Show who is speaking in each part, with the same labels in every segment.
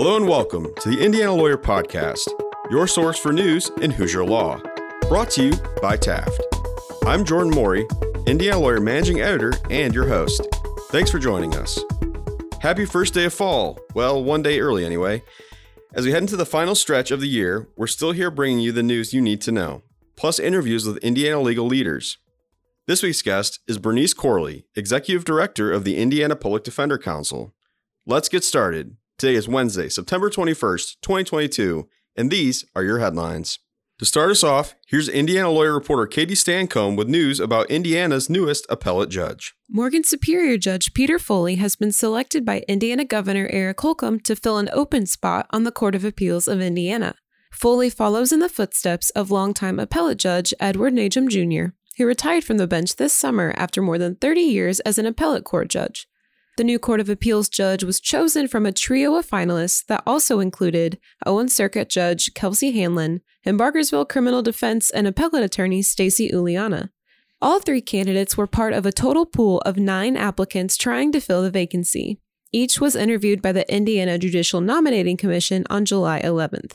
Speaker 1: Hello and welcome to the Indiana Lawyer Podcast, your source for news in Hoosier Law. Brought to you by Taft. I'm Jordan Morey, Indiana Lawyer Managing Editor and your host. Thanks for joining us. Happy first day of fall. Well, one day early anyway. As we head into the final stretch of the year, we're still here bringing you the news you need to know, plus interviews with Indiana legal leaders. This week's guest is Bernice Corley, Executive Director of the Indiana Public Defender Council. Let's get started. Today is Wednesday, September 21st, 2022, and these are your headlines. To start us off, here's Indiana lawyer reporter Katie Stancombe with news about Indiana's newest appellate judge.
Speaker 2: Morgan Superior Judge Peter Foley has been selected by Indiana Governor Eric Holcomb to fill an open spot on the Court of Appeals of Indiana. Foley follows in the footsteps of longtime appellate judge Edward Najam Jr., who retired from the bench this summer after more than 30 years as an appellate court judge. The new Court of Appeals judge was chosen from a trio of finalists that also included Owen Circuit Judge Kelsey Hanlon and Bargersville criminal defense and appellate attorney Stacy Uliana. All three candidates were part of a total pool of nine applicants trying to fill the vacancy. Each was interviewed by the Indiana Judicial Nominating Commission on July 11th.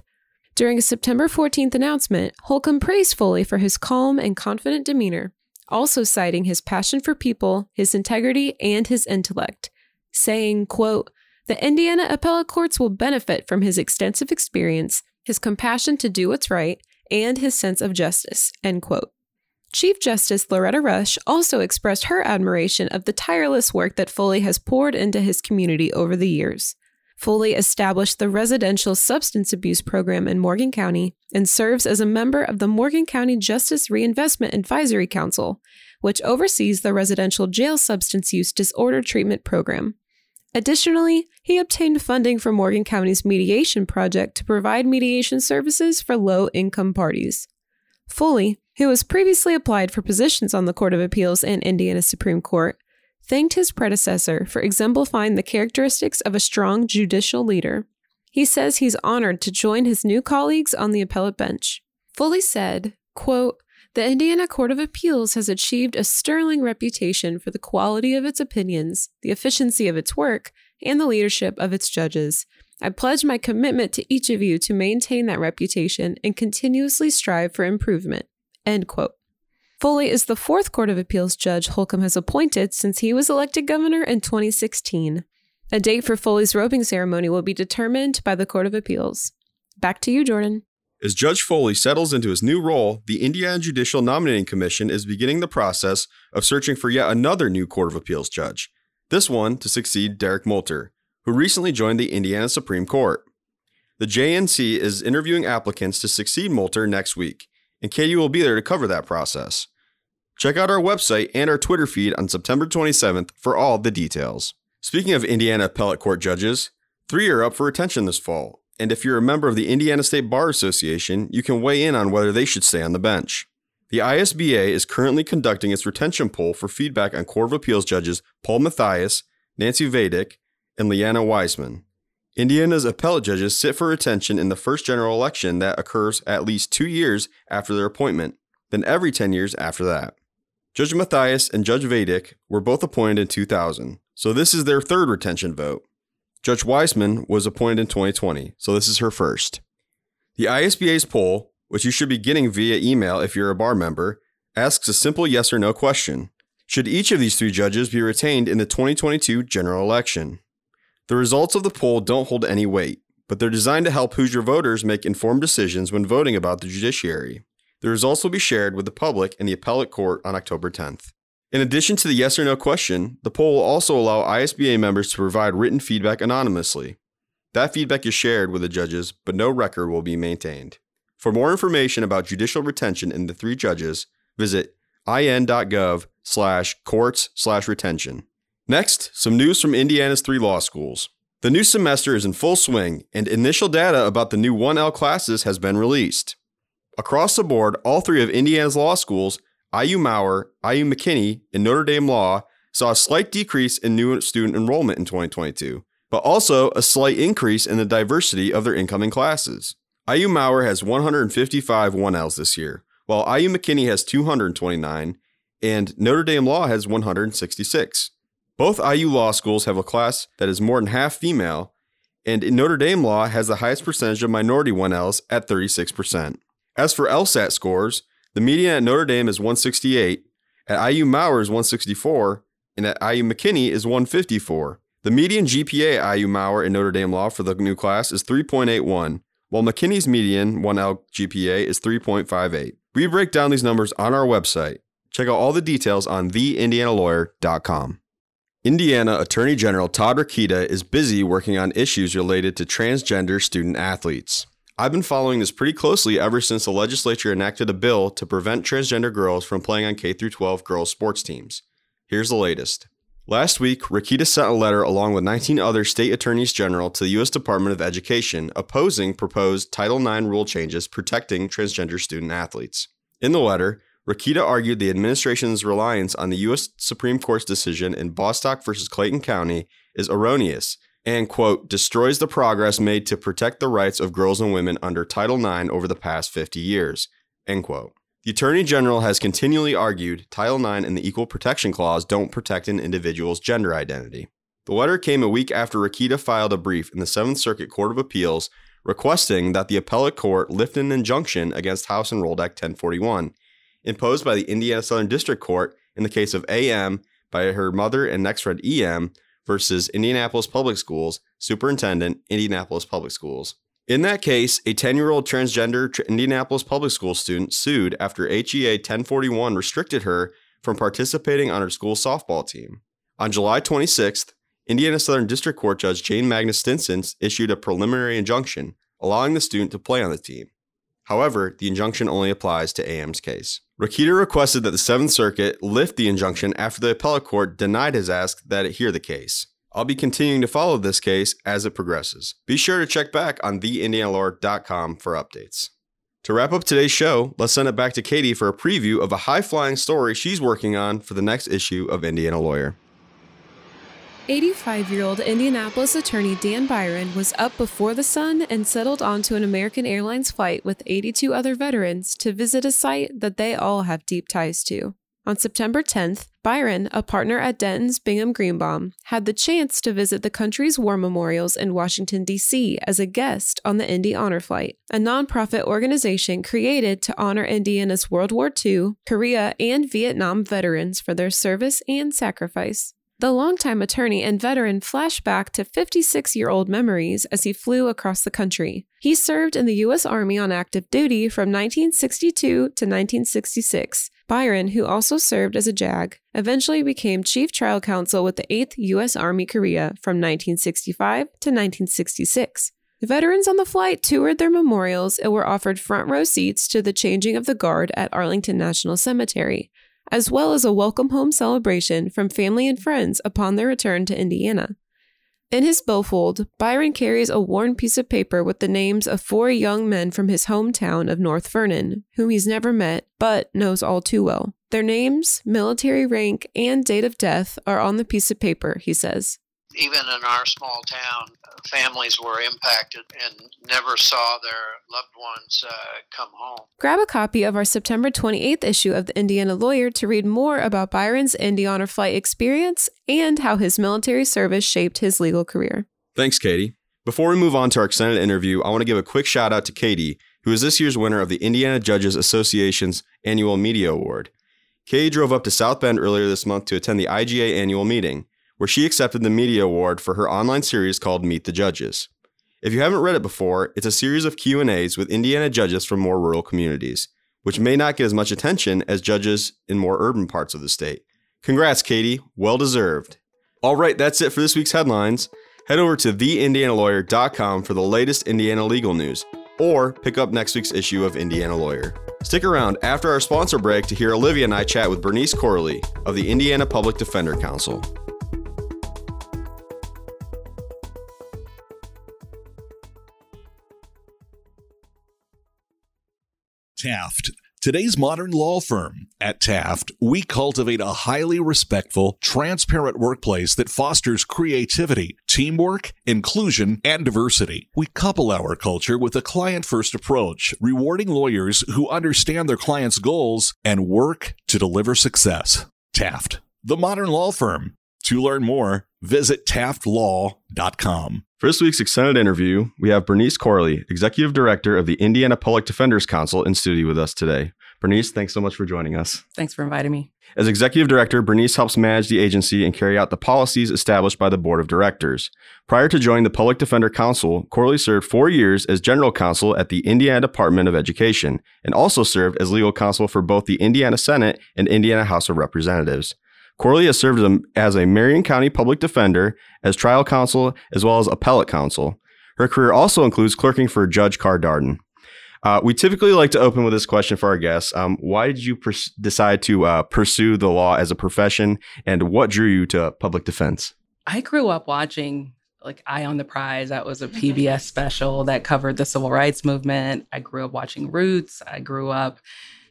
Speaker 2: During a September 14th announcement, Holcomb praised Foley for his calm and confident demeanor, also citing his passion for people, his integrity, and his intellect saying, quote, the Indiana appellate courts will benefit from his extensive experience, his compassion to do what's right, and his sense of justice, end quote. Chief Justice Loretta Rush also expressed her admiration of the tireless work that Foley has poured into his community over the years. Foley established the Residential Substance Abuse Program in Morgan County and serves as a member of the Morgan County Justice Reinvestment Advisory Council, which oversees the residential jail substance use disorder treatment program. Additionally, he obtained funding from Morgan County's mediation project to provide mediation services for low income parties. Foley, who has previously applied for positions on the Court of Appeals and Indiana Supreme Court, thanked his predecessor for exemplifying the characteristics of a strong judicial leader. He says he's honored to join his new colleagues on the appellate bench. Foley said, quote, the Indiana Court of Appeals has achieved a sterling reputation for the quality of its opinions, the efficiency of its work, and the leadership of its judges. I pledge my commitment to each of you to maintain that reputation and continuously strive for improvement. End quote. Foley is the fourth Court of Appeals judge Holcomb has appointed since he was elected governor in 2016. A date for Foley's robing ceremony will be determined by the Court of Appeals. Back to you, Jordan.
Speaker 1: As Judge Foley settles into his new role, the Indiana Judicial Nominating Commission is beginning the process of searching for yet another new Court of Appeals judge, this one to succeed Derek Molter, who recently joined the Indiana Supreme Court. The JNC is interviewing applicants to succeed Molter next week, and Katie will be there to cover that process. Check out our website and our Twitter feed on September 27th for all the details. Speaking of Indiana Appellate Court judges, three are up for retention this fall, and if you're a member of the Indiana State Bar Association, you can weigh in on whether they should stay on the bench. The ISBA is currently conducting its retention poll for feedback on Court of Appeals judges Paul Mathias, Nancy Vaidik, and Leanna Weissmann. Indiana's appellate judges sit for retention in the first general election that occurs at least two years after their appointment, then every 10 years after that. Judge Mathias and Judge Vaidik were both appointed in 2000, so this is their third retention vote. Judge Weissmann was appointed in 2020, so this is her first. The ISBA's poll, which you should be getting via email if you're a bar member, asks a simple yes or no question. Should each of these three judges be retained in the 2022 general election? The results of the poll don't hold any weight, but they're designed to help Hoosier voters make informed decisions when voting about the judiciary. The results will be shared with the public in the appellate court on October 10th. In addition to the yes or no question, the poll will also allow ISBA members to provide written feedback anonymously. That feedback is shared with the judges, but no record will be maintained. For more information about judicial retention in the three judges, visit in.gov slash courts slash retention. Next, some news from Indiana's three law schools. The new semester is in full swing, and initial data about the new 1L classes has been released. Across the board, all three of Indiana's law schools IU Maurer, IU McKinney, and Notre Dame Law saw a slight decrease in new student enrollment in 2022, but also a slight increase in the diversity of their incoming classes. IU Maurer has 155 1Ls this year, while IU McKinney has 229, and Notre Dame Law has 166. Both IU law schools have a class that is more than half female, and Notre Dame law has the highest percentage of minority 1Ls at 36%. As for LSAT scores, the median at Notre Dame is 168, at IU Maurer is 164, and at IU McKinney is 154. The median GPA at IU Maurer and Notre Dame law for the new class is 3.81, while McKinney's median 1L GPA is 3.58. We break down these numbers on our website. Check out all the details on theindianalawyer.com. Indiana Attorney General Todd Rokita is busy working on issues related to transgender student athletes. I've been following this pretty closely ever since the legislature enacted a bill to prevent transgender girls from playing on K 12 girls sports teams. Here's the latest. Last week, Rokita sent a letter along with 19 other state attorneys general to the U.S. Department of Education opposing proposed Title IX rule changes protecting transgender student athletes. In the letter, Rokita argued the administration's reliance on the U.S. Supreme Court's decision in Bostock versus Clayton County is erroneous and, quote, destroys the progress made to protect the rights of girls and women under Title IX over the past 50 years, end quote. The Attorney General has continually argued Title IX and the Equal Protection Clause don't protect an individual's gender identity. The letter came a week after Rokita filed a brief in the Seventh Circuit Court of Appeals requesting that the appellate court lift an injunction against House Enrolled Act 1041 imposed by the Indiana Southern District Court in the case of AM by her mother and next friend EM versus Indianapolis Public Schools, Superintendent, Indianapolis Public Schools. In that case, a 10 year old transgender Indianapolis Public School student sued after HEA 1041 restricted her from participating on her school softball team. On July 26th, Indiana Southern District Court Judge Jane Magnus Stinson issued a preliminary injunction allowing the student to play on the team. However, the injunction only applies to AM's case. Rokita requested that the Seventh Circuit lift the injunction after the appellate court denied his ask that it hear the case. I'll be continuing to follow this case as it progresses. Be sure to check back on theindianalawyer.com for updates. To wrap up today's show, let's send it back to Katie for a preview of a high flying story she's working on for the next issue of Indiana Lawyer.
Speaker 2: 85 year old Indianapolis attorney Dan Byron was up before the sun and settled onto an American Airlines flight with 82 other veterans to visit a site that they all have deep ties to. On September 10th, Byron, a partner at Dentons Bingham Greenbaum, had the chance to visit the country's war memorials in Washington, D.C. as a guest on the Indy Honor Flight, a nonprofit organization created to honor Indiana's World War II, Korea, and Vietnam veterans for their service and sacrifice. The longtime attorney and veteran flashed back to 56 year old memories as he flew across the country. He served in the U.S. Army on active duty from 1962 to 1966. Byron, who also served as a JAG, eventually became chief trial counsel with the 8th U.S. Army Korea from 1965 to 1966. The Veterans on the flight toured their memorials and were offered front row seats to the changing of the guard at Arlington National Cemetery as well as a welcome home celebration from family and friends upon their return to Indiana. In his billfold, Byron carries a worn piece of paper with the names of four young men from his hometown of North Vernon, whom he's never met but knows all too well. Their names, military rank, and date of death are on the piece of paper, he says
Speaker 3: even in our small town, families were impacted and never saw their loved ones uh, come home.
Speaker 2: Grab a copy of our September 28th issue of the Indiana Lawyer to read more about Byron's Indiana Honor Flight experience and how his military service shaped his legal career.
Speaker 1: Thanks, Katie. Before we move on to our extended interview, I want to give a quick shout out to Katie, who is this year's winner of the Indiana Judges Association's annual Media Award. Katie drove up to South Bend earlier this month to attend the IJA annual meeting where she accepted the Media Award for her online series called Meet the Judges. If you haven't read it before, it's a series of Q&As with Indiana judges from more rural communities, which may not get as much attention as judges in more urban parts of the state. Congrats, Katie. Well deserved. All right, that's it for this week's headlines. Head over to theindianalawyer.com for the latest Indiana legal news, or pick up next week's issue of Indiana Lawyer. Stick around after our sponsor break to hear Olivia and I chat with Bernice Corley of the Indiana Public Defender Council.
Speaker 4: Taft. Today's modern law firm. At Taft, we cultivate a highly respectful, transparent workplace that fosters creativity, teamwork, inclusion, and diversity. We couple our culture with a client first approach, rewarding lawyers who understand their clients' goals and work to deliver success. Taft, the modern law firm. To learn more, Visit taftlaw.com.
Speaker 1: For this week's extended interview, we have Bernice Corley, Executive Director of the Indiana Public Defenders Council, in studio with us today. Bernice, thanks so much for joining us.
Speaker 5: Thanks for inviting me.
Speaker 1: As Executive Director, Bernice helps manage the agency and carry out the policies established by the Board of Directors. Prior to joining the Public Defender Council, Corley served four years as General Counsel at the Indiana Department of Education and also served as legal counsel for both the Indiana Senate and Indiana House of Representatives. Corley has served as a Marion County public defender, as trial counsel, as well as appellate counsel. Her career also includes clerking for Judge Carr Darden. Uh, we typically like to open with this question for our guests. Um, why did you pers- decide to uh, pursue the law as a profession, and what drew you to public defense?
Speaker 5: I grew up watching like Eye on the Prize. That was a PBS special that covered the civil rights movement. I grew up watching Roots. I grew up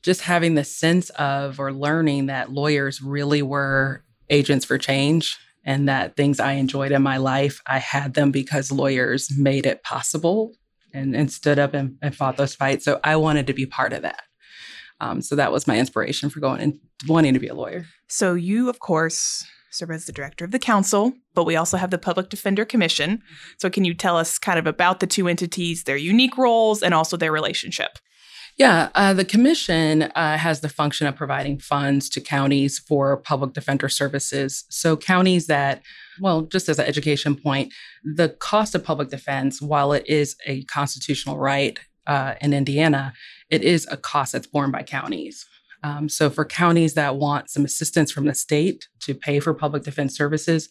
Speaker 5: just having the sense of or learning that lawyers really were agents for change and that things I enjoyed in my life, I had them because lawyers made it possible and, and stood up and, and fought those fights. So I wanted to be part of that. Um, so that was my inspiration for going and wanting to be a lawyer.
Speaker 6: So you, of course, serve as the director of the council, but we also have the Public Defender Commission. So can you tell us kind of about the two entities, their unique roles, and also their relationship?
Speaker 5: Yeah, uh, the commission uh, has the function of providing funds to counties for public defender services. So, counties that, well, just as an education point, the cost of public defense, while it is a constitutional right uh, in Indiana, it is a cost that's borne by counties. Um, so, for counties that want some assistance from the state to pay for public defense services,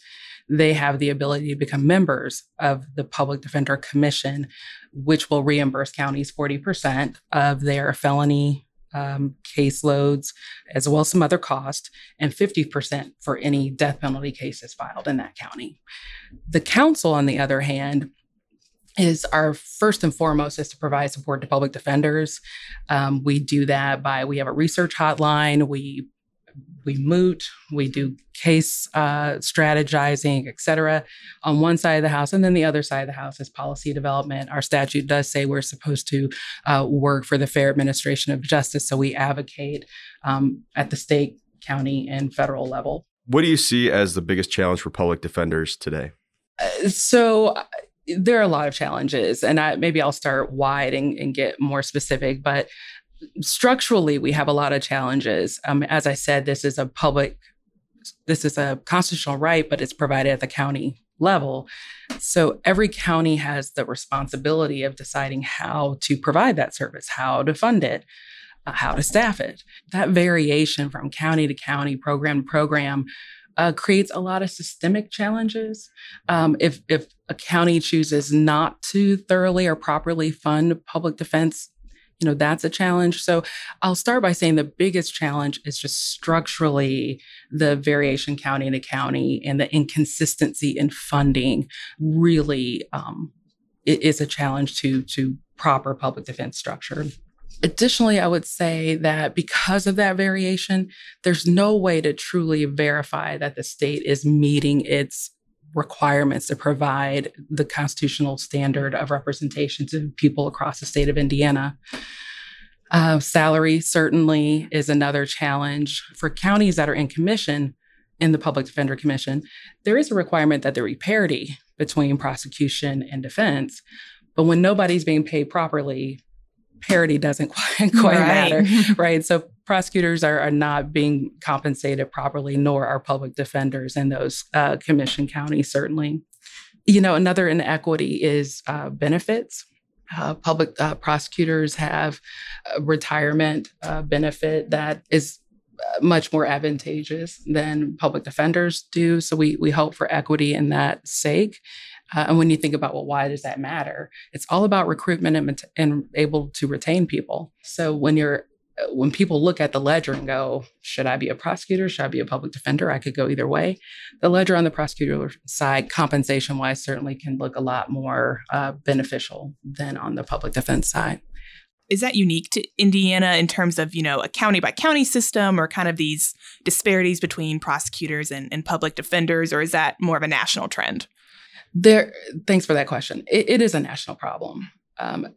Speaker 5: they have the ability to become members of the Public Defender Commission, which will reimburse counties 40% of their felony um, caseloads, as well as some other costs, and 50% for any death penalty cases filed in that county. The council, on the other hand, is our first and foremost is to provide support to public defenders. Um, we do that by we have a research hotline. We we moot, we do case uh, strategizing, et cetera, on one side of the house. And then the other side of the house is policy development. Our statute does say we're supposed to uh, work for the fair administration of justice. So we advocate um, at the state, county, and federal level.
Speaker 1: What do you see as the biggest challenge for public defenders today?
Speaker 5: Uh, so, uh, there are a lot of challenges, and I, maybe I'll start wide and, and get more specific. But structurally, we have a lot of challenges. Um, as I said, this is a public, this is a constitutional right, but it's provided at the county level. So every county has the responsibility of deciding how to provide that service, how to fund it, uh, how to staff it. That variation from county to county, program to program, uh, creates a lot of systemic challenges. Um, if if a county chooses not to thoroughly or properly fund public defense you know that's a challenge. So i'll start by saying the biggest challenge is just structurally the variation county to county and the inconsistency in funding really um, is a challenge to to proper public defense structure. Additionally, I would say that because of that variation, there's no way to truly verify that the state is meeting its requirements to provide the constitutional standard of representation to people across the state of Indiana. Uh, salary certainly is another challenge for counties that are in commission in the Public Defender Commission. There is a requirement that there be parity between prosecution and defense, but when nobody's being paid properly, parity doesn't quite, quite right. matter, right? So prosecutors are, are, not being compensated properly, nor are public defenders in those uh, commission counties, certainly. You know, another inequity is uh, benefits. Uh, public uh, prosecutors have a retirement uh, benefit that is uh, much more advantageous than public defenders do. So we we hope for equity in that sake. Uh, and when you think about, well, why does that matter? It's all about recruitment and, and able to retain people. So when you're when people look at the ledger and go, should I be a prosecutor? Should I be a public defender? I could go either way. The ledger on the prosecutor side, compensation wise, certainly can look a lot more uh, beneficial than on the public defense side.
Speaker 6: Is that unique to Indiana in terms of, you know, a county by county system or kind of these disparities between prosecutors and, and public defenders, or is that more of a national trend?
Speaker 5: There, thanks for that question. it, it is a national problem. Um,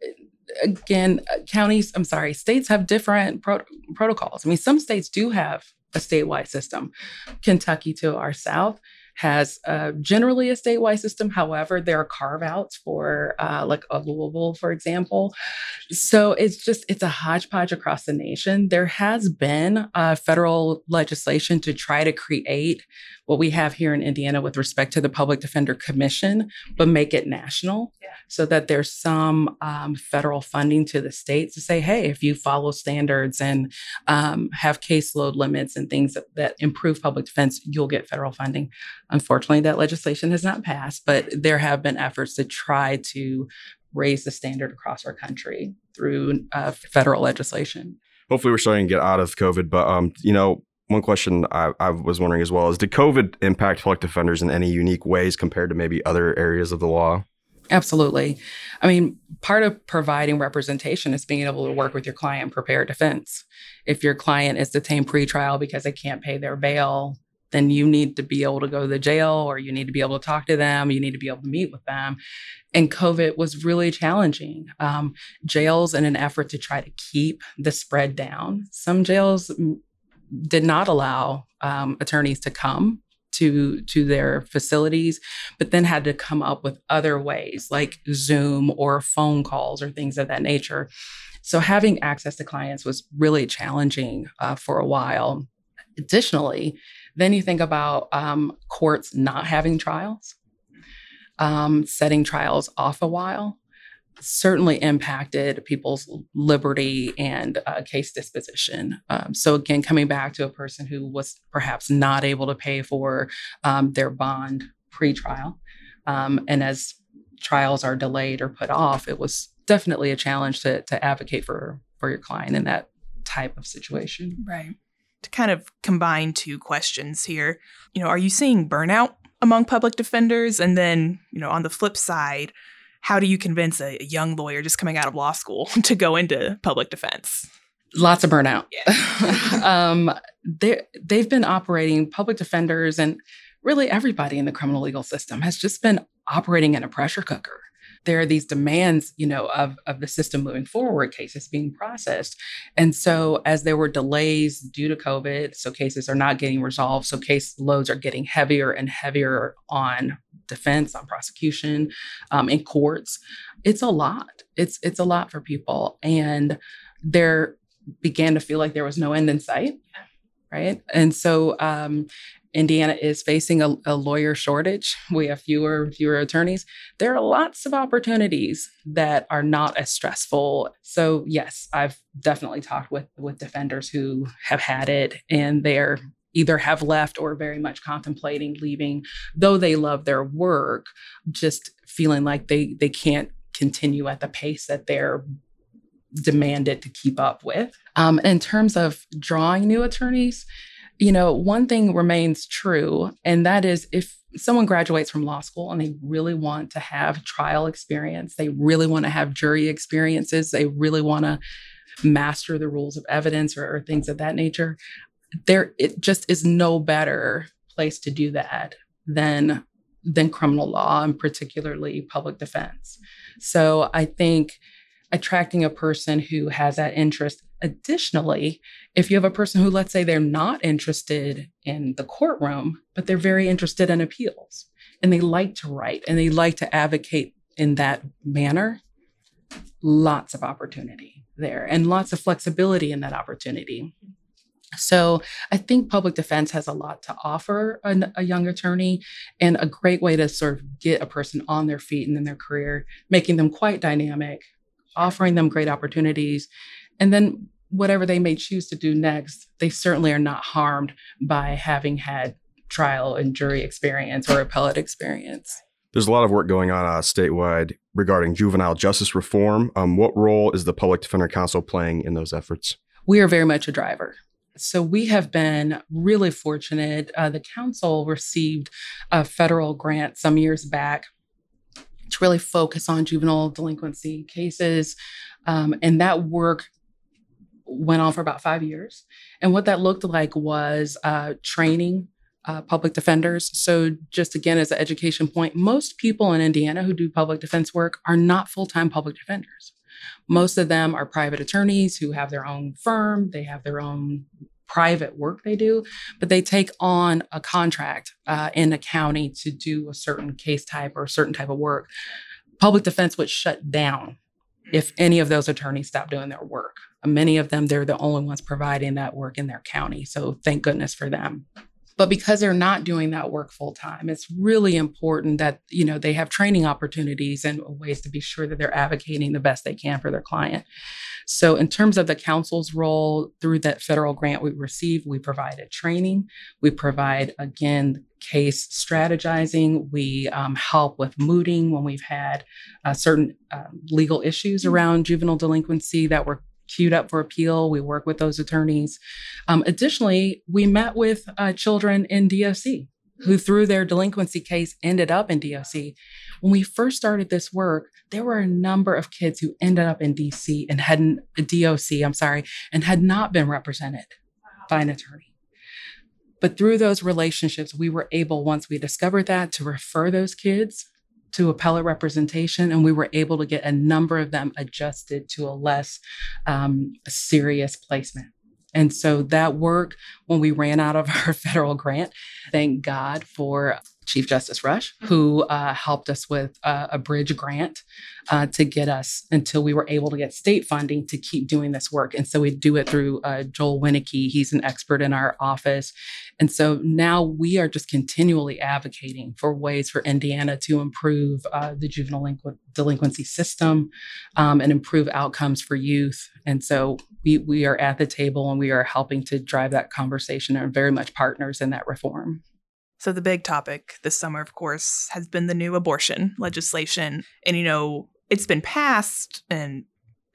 Speaker 5: again, counties, I'm sorry, states have different pro- protocols. I mean, some states do have a statewide system. Kentucky to our south has uh, generally a statewide system. However, there are carve outs for uh, like a Louisville, for example. So it's just it's a hodgepodge across the nation. There has been uh, federal legislation to try to create what we have here in Indiana with respect to the Public Defender Commission, but make it national yeah. so that there's some um, federal funding to the states to say, hey, if you follow standards and um, have caseload limits and things that, that improve public defense, you'll get federal funding. Unfortunately, that legislation has not passed, but there have been efforts to try to raise the standard across our country through uh, federal legislation.
Speaker 1: Hopefully, we're starting to get out of COVID, but um, you know, one question I, I, was wondering as well is did COVID impact public defenders in any unique ways compared to maybe other areas of the law?
Speaker 5: Absolutely. I mean, part of providing representation is being able to work with your client and prepare a defense. If your client is detained pretrial because they can't pay their bail, then you need to be able to go to the jail or you need to be able to talk to them. You need to be able to meet with them. And COVID was really challenging. Um, jails, in an effort to try to keep the spread down, some jails did not allow um, attorneys to come to to their facilities but then had to come up with other ways like zoom or phone calls or things of that nature so having access to clients was really challenging uh, for a while additionally then you think about um, courts not having trials um, setting trials off a while certainly impacted people's liberty and uh, case disposition. Um, so, again, coming back to a person who was perhaps not able to pay for um, their bond pre-trial, um, and as trials are delayed or put off, it was definitely a challenge to, to advocate for for your client in that type of situation.
Speaker 6: Right. To kind of combine two questions here, you know, are you seeing burnout among public defenders? And then, you know, on the flip side, how do you convince a young lawyer just coming out of law school to go into public defense?
Speaker 5: Lots of burnout. Yeah. um, they've been operating, public defenders and really everybody in the criminal legal system has just been operating in a pressure cooker there are these demands, you know, of, of the system moving forward, cases being processed. And so as there were delays due to COVID, so cases are not getting resolved. So case loads are getting heavier and heavier on defense, on prosecution, um, in courts. It's a lot. It's it's a lot for people. And there began to feel like there was no end in sight. Right. And so um, Indiana is facing a, a, lawyer shortage. We have fewer fewer attorneys. There are lots of opportunities that are not as stressful. So yes, I've definitely talked with with defenders who have had it and they're either have left or very much contemplating leaving, though they love their work, just feeling like they they can't continue at the pace that they're demanded to keep up with. Um, in terms of drawing new attorneys, you know, one thing remains true, and that is if someone graduates from law school and they really want to have trial experience, they really want to have jury experiences, they really want to master the rules of evidence or, or things of that nature, there it just is no better place to do that than than criminal law and particularly public defense. So I think attracting a person who has that interest. Additionally, if you have a person who, let's say, they're not interested in the courtroom, but they're very interested in appeals and they like to write and they like to advocate in that manner, lots of opportunity there and lots of flexibility in that opportunity. So I think public defense has a lot to offer a, a, young attorney and a great way to sort of get a person on their feet and in their career, making them quite dynamic, offering them great opportunities. And then whatever they may choose to do next, they certainly are not harmed by having had trial and jury experience or appellate experience.
Speaker 1: There's a lot of work going on uh, statewide regarding juvenile justice reform. Um, what role is the Public Defender Council playing in those efforts?
Speaker 5: We are very much a driver. So we have been really fortunate. Uh, the council received a federal grant some years back to really focus on juvenile delinquency cases. Um, and that work went on for about five years. And what that looked like was uh, training uh, public defenders. So, just again, as an education point, most people in Indiana who do public defense work are not full time public defenders. Most of them are private attorneys who have their own firm, they have their own private work they do, but they take on a contract uh, in a county to do a certain case type or a certain type of work. Public defense would shut down if any of those attorneys stop doing their work. Many of them, they're the only ones providing that work in their county. So thank goodness for them. But because they're not doing that work full time, it's really important that you know they have training opportunities and ways to be sure that they're advocating the best they can for their client. So, in terms of the council's role through that federal grant we received, we provided training. We provide, again, case strategizing. We um, help with mooting when we've had uh, certain um, legal issues mm-hmm. around juvenile delinquency that were queued up for appeal. We work with those attorneys. Um, additionally, we met with uh, children in DOC who, through their delinquency case, ended up in DOC. When we first started this work, there were a number of kids who ended up in DC and hadn't DOC, I'm sorry, and had not been represented by an attorney. But through those relationships, we were able, once we discovered that, to refer those kids to appellate representation, and we were able to get a number of them adjusted to a less um, serious placement. And so that work, when we ran out of our federal grant, thank God for Chief Justice Rush, mm-hmm. who uh, helped us with uh, a bridge grant uh, to get us until we were able to get state funding to keep doing this work. And so we do it through uh, Joel Wieneke. He's an expert in our office. And so now we are just continually advocating for ways for Indiana to improve uh, the juvenile delinquency system um, and improve outcomes for youth. And so we, we are at the table and we are helping to drive that conversation and are very much partners in that reform.
Speaker 6: So, the big topic this summer, of course, has been the new abortion legislation. And, you know, it's been passed, and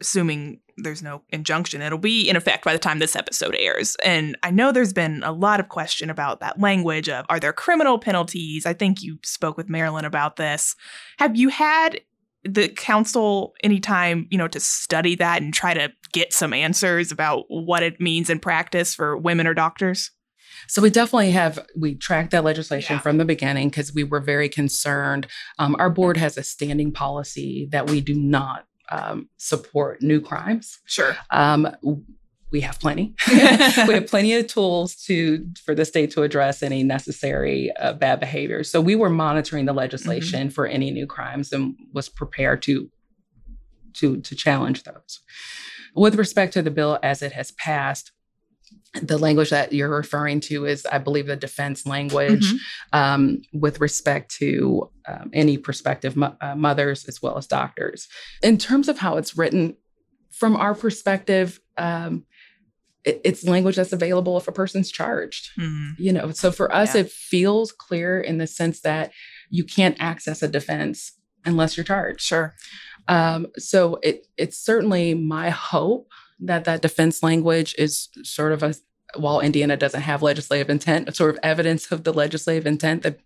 Speaker 6: assuming there's no injunction, it'll be in effect by the time this episode airs. And I know there's been a lot of question about that language of are there criminal penalties? I think you spoke with Marilyn about this. Have you had the council any time, you know, to study that and try to get some answers about what it means in practice for women or doctors?
Speaker 5: So we definitely have we tracked that legislation yeah. from the beginning because we were very concerned. Um, our board has a standing policy that we do not um, support new crimes.
Speaker 6: Sure.
Speaker 5: Um, we have plenty. we have plenty of tools to for the state to address any necessary uh, bad behavior. So we were monitoring the legislation mm-hmm. for any new crimes and was prepared to to to challenge those. With respect to the bill as it has passed, the language that you're referring to is, I believe, the defense language mm-hmm. um, with respect to um, any prospective mo- uh, mothers as well as doctors. In terms of how it's written, from our perspective, um, it, it's language that's available if a person's charged. Mm-hmm. You know, so for us, yeah. it feels clear in the sense that you can't access a defense unless you're charged.
Speaker 6: Sure.
Speaker 5: Um, so it it's certainly my hope that that defense language is sort of a while Indiana doesn't have legislative intent, sort of evidence of the legislative intent that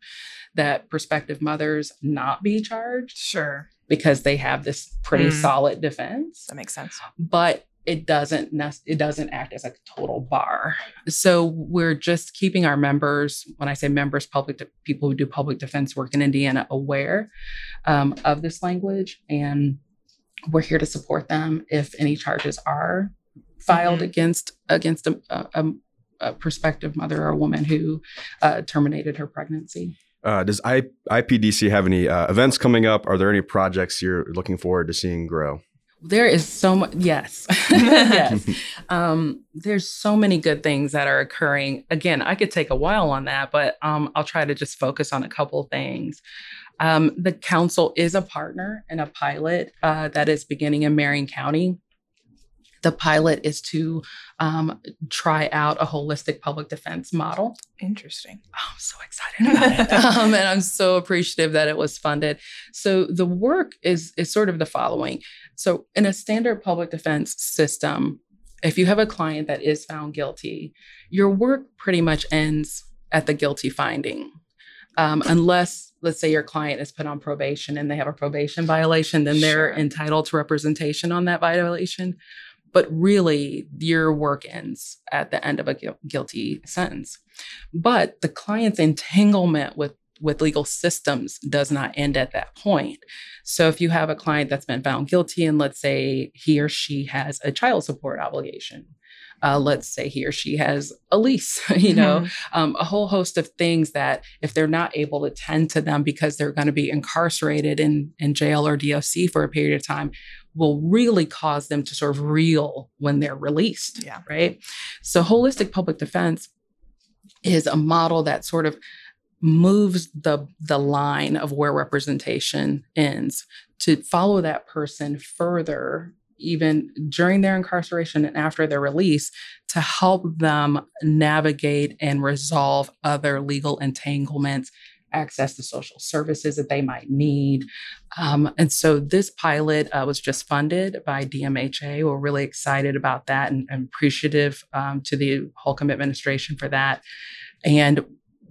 Speaker 5: that prospective mothers not be charged.
Speaker 6: Sure.
Speaker 5: Because they have this pretty mm. solid defense.
Speaker 6: That makes sense.
Speaker 5: But it doesn't it doesn't act as a total bar. So we're just keeping our members, when I say members, public de- people who do public defense work in Indiana, aware um, of this language, and we're here to support them if any charges are filed mm-hmm. against against a, a, a, prospective mother or a woman who uh, terminated her pregnancy.
Speaker 1: Uh, does I, IPDC have any uh, events coming up? Are there any projects you're looking forward to seeing grow?
Speaker 5: There is so much. Yes, yes. Um, there's so many good things that are occurring. Again, I could take a while on that, but um, I'll try to just focus on a couple things. Um, the council is a partner in a pilot uh, that is beginning in Marion County. The pilot is to um, try out a holistic public defense model.
Speaker 6: Interesting.
Speaker 5: Oh, I'm so excited about it. um, and I'm so appreciative that it was funded. So the work is, is sort of the following. So, in a standard public defense system, if you have a client that is found guilty, your work pretty much ends at the guilty finding. Um, unless, let's say, your client is put on probation and they have a probation violation, then they're sure. entitled to representation on that violation but really your work ends at the end of a gu- guilty sentence. But the client's entanglement with with legal systems does not end at that point. So if you have a client that's been found guilty and let's say he or she has a child support obligation, uh, let's say he or she has a lease, you know, mm-hmm. um, a whole host of things that if they're not able to tend to them because they're going to be incarcerated in, in jail or DOC for a period of time, will really cause them to sort of reel when they're released.
Speaker 6: Yeah.
Speaker 5: Right. So, holistic public defense is a model that sort of moves the the line of where representation ends to follow that person further even during their incarceration and after their release to help them navigate and resolve other legal entanglements access to social services that they might need. Um, and so this pilot uh, was just funded by DMHA. We're really excited about that and, and appreciative um, to the Holcomb administration for that. And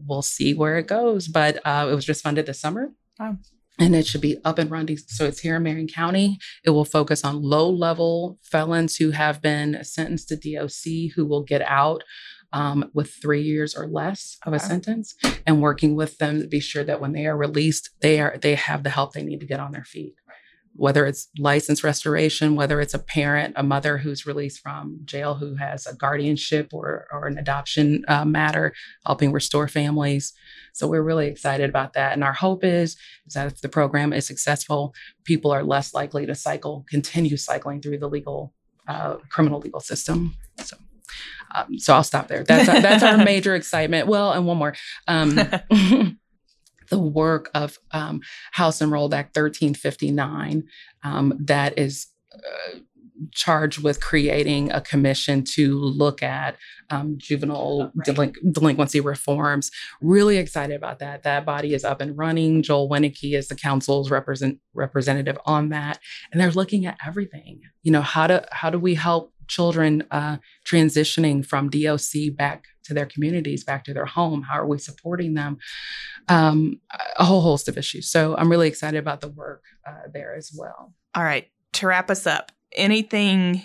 Speaker 5: we'll see where it goes. But uh, it was just funded this summer. Wow. And it should be up and running. So it's here in Marion County. It will focus on low level felons who have been sentenced to DOC who will get out um, with three years or less of a okay. sentence and working with them to be sure that when they are released, they are they have the help they need to get on their feet whether it's license restoration, whether it's a parent, a mother who's released from jail who has a guardianship or, or an adoption uh, matter, helping restore families. So we're really excited about that. And our hope is, is that if the program is successful, people are less likely to cycle, continue cycling through the legal, uh, criminal legal system. So. Um, so I'll stop there. That's our, that's our major excitement. Well, and one more. Um, the work of um, House Enrolled Act 1359 um, that is uh, charged with creating a commission to look at um, juvenile right. delinqu- delinquency reforms. Really excited about that. That body is up and running. Joel Wieneke is the council's represent- representative on that, and they're looking at everything. You know, how do how do we help children uh, transitioning from DOC back to their communities, back to their home? How are we supporting them? Um, a whole host of issues. So I'm really excited about the work uh, there as well.
Speaker 6: All right. To wrap us up, anything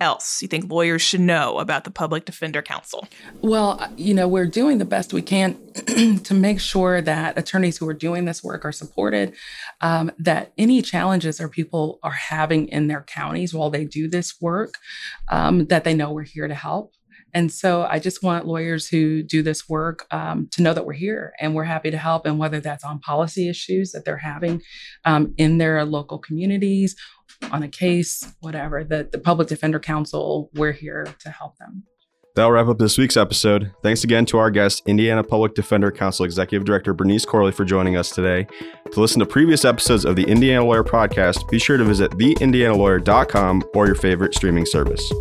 Speaker 6: else you think lawyers should know about the Public Defender Council?
Speaker 5: Well, you know, we're doing the best we can to make sure that attorneys who are doing this work are supported, um, that any challenges or people are having in their counties while they do this work, um, that they know we're here to help. And so I just want lawyers who do this work um, to know that we're here and we're happy to help. And whether that's on policy issues that they're having um, in their local communities, on a case, whatever, the, the Public Defender Council, we're here to help them.
Speaker 1: That'll wrap up this week's episode. Thanks again to our guest, Indiana Public Defender Council Executive Director Bernice Corley, for joining us today. To listen to previous episodes of the Indiana Lawyer Podcast, be sure to visit theindianalawyer.com or your favorite streaming service.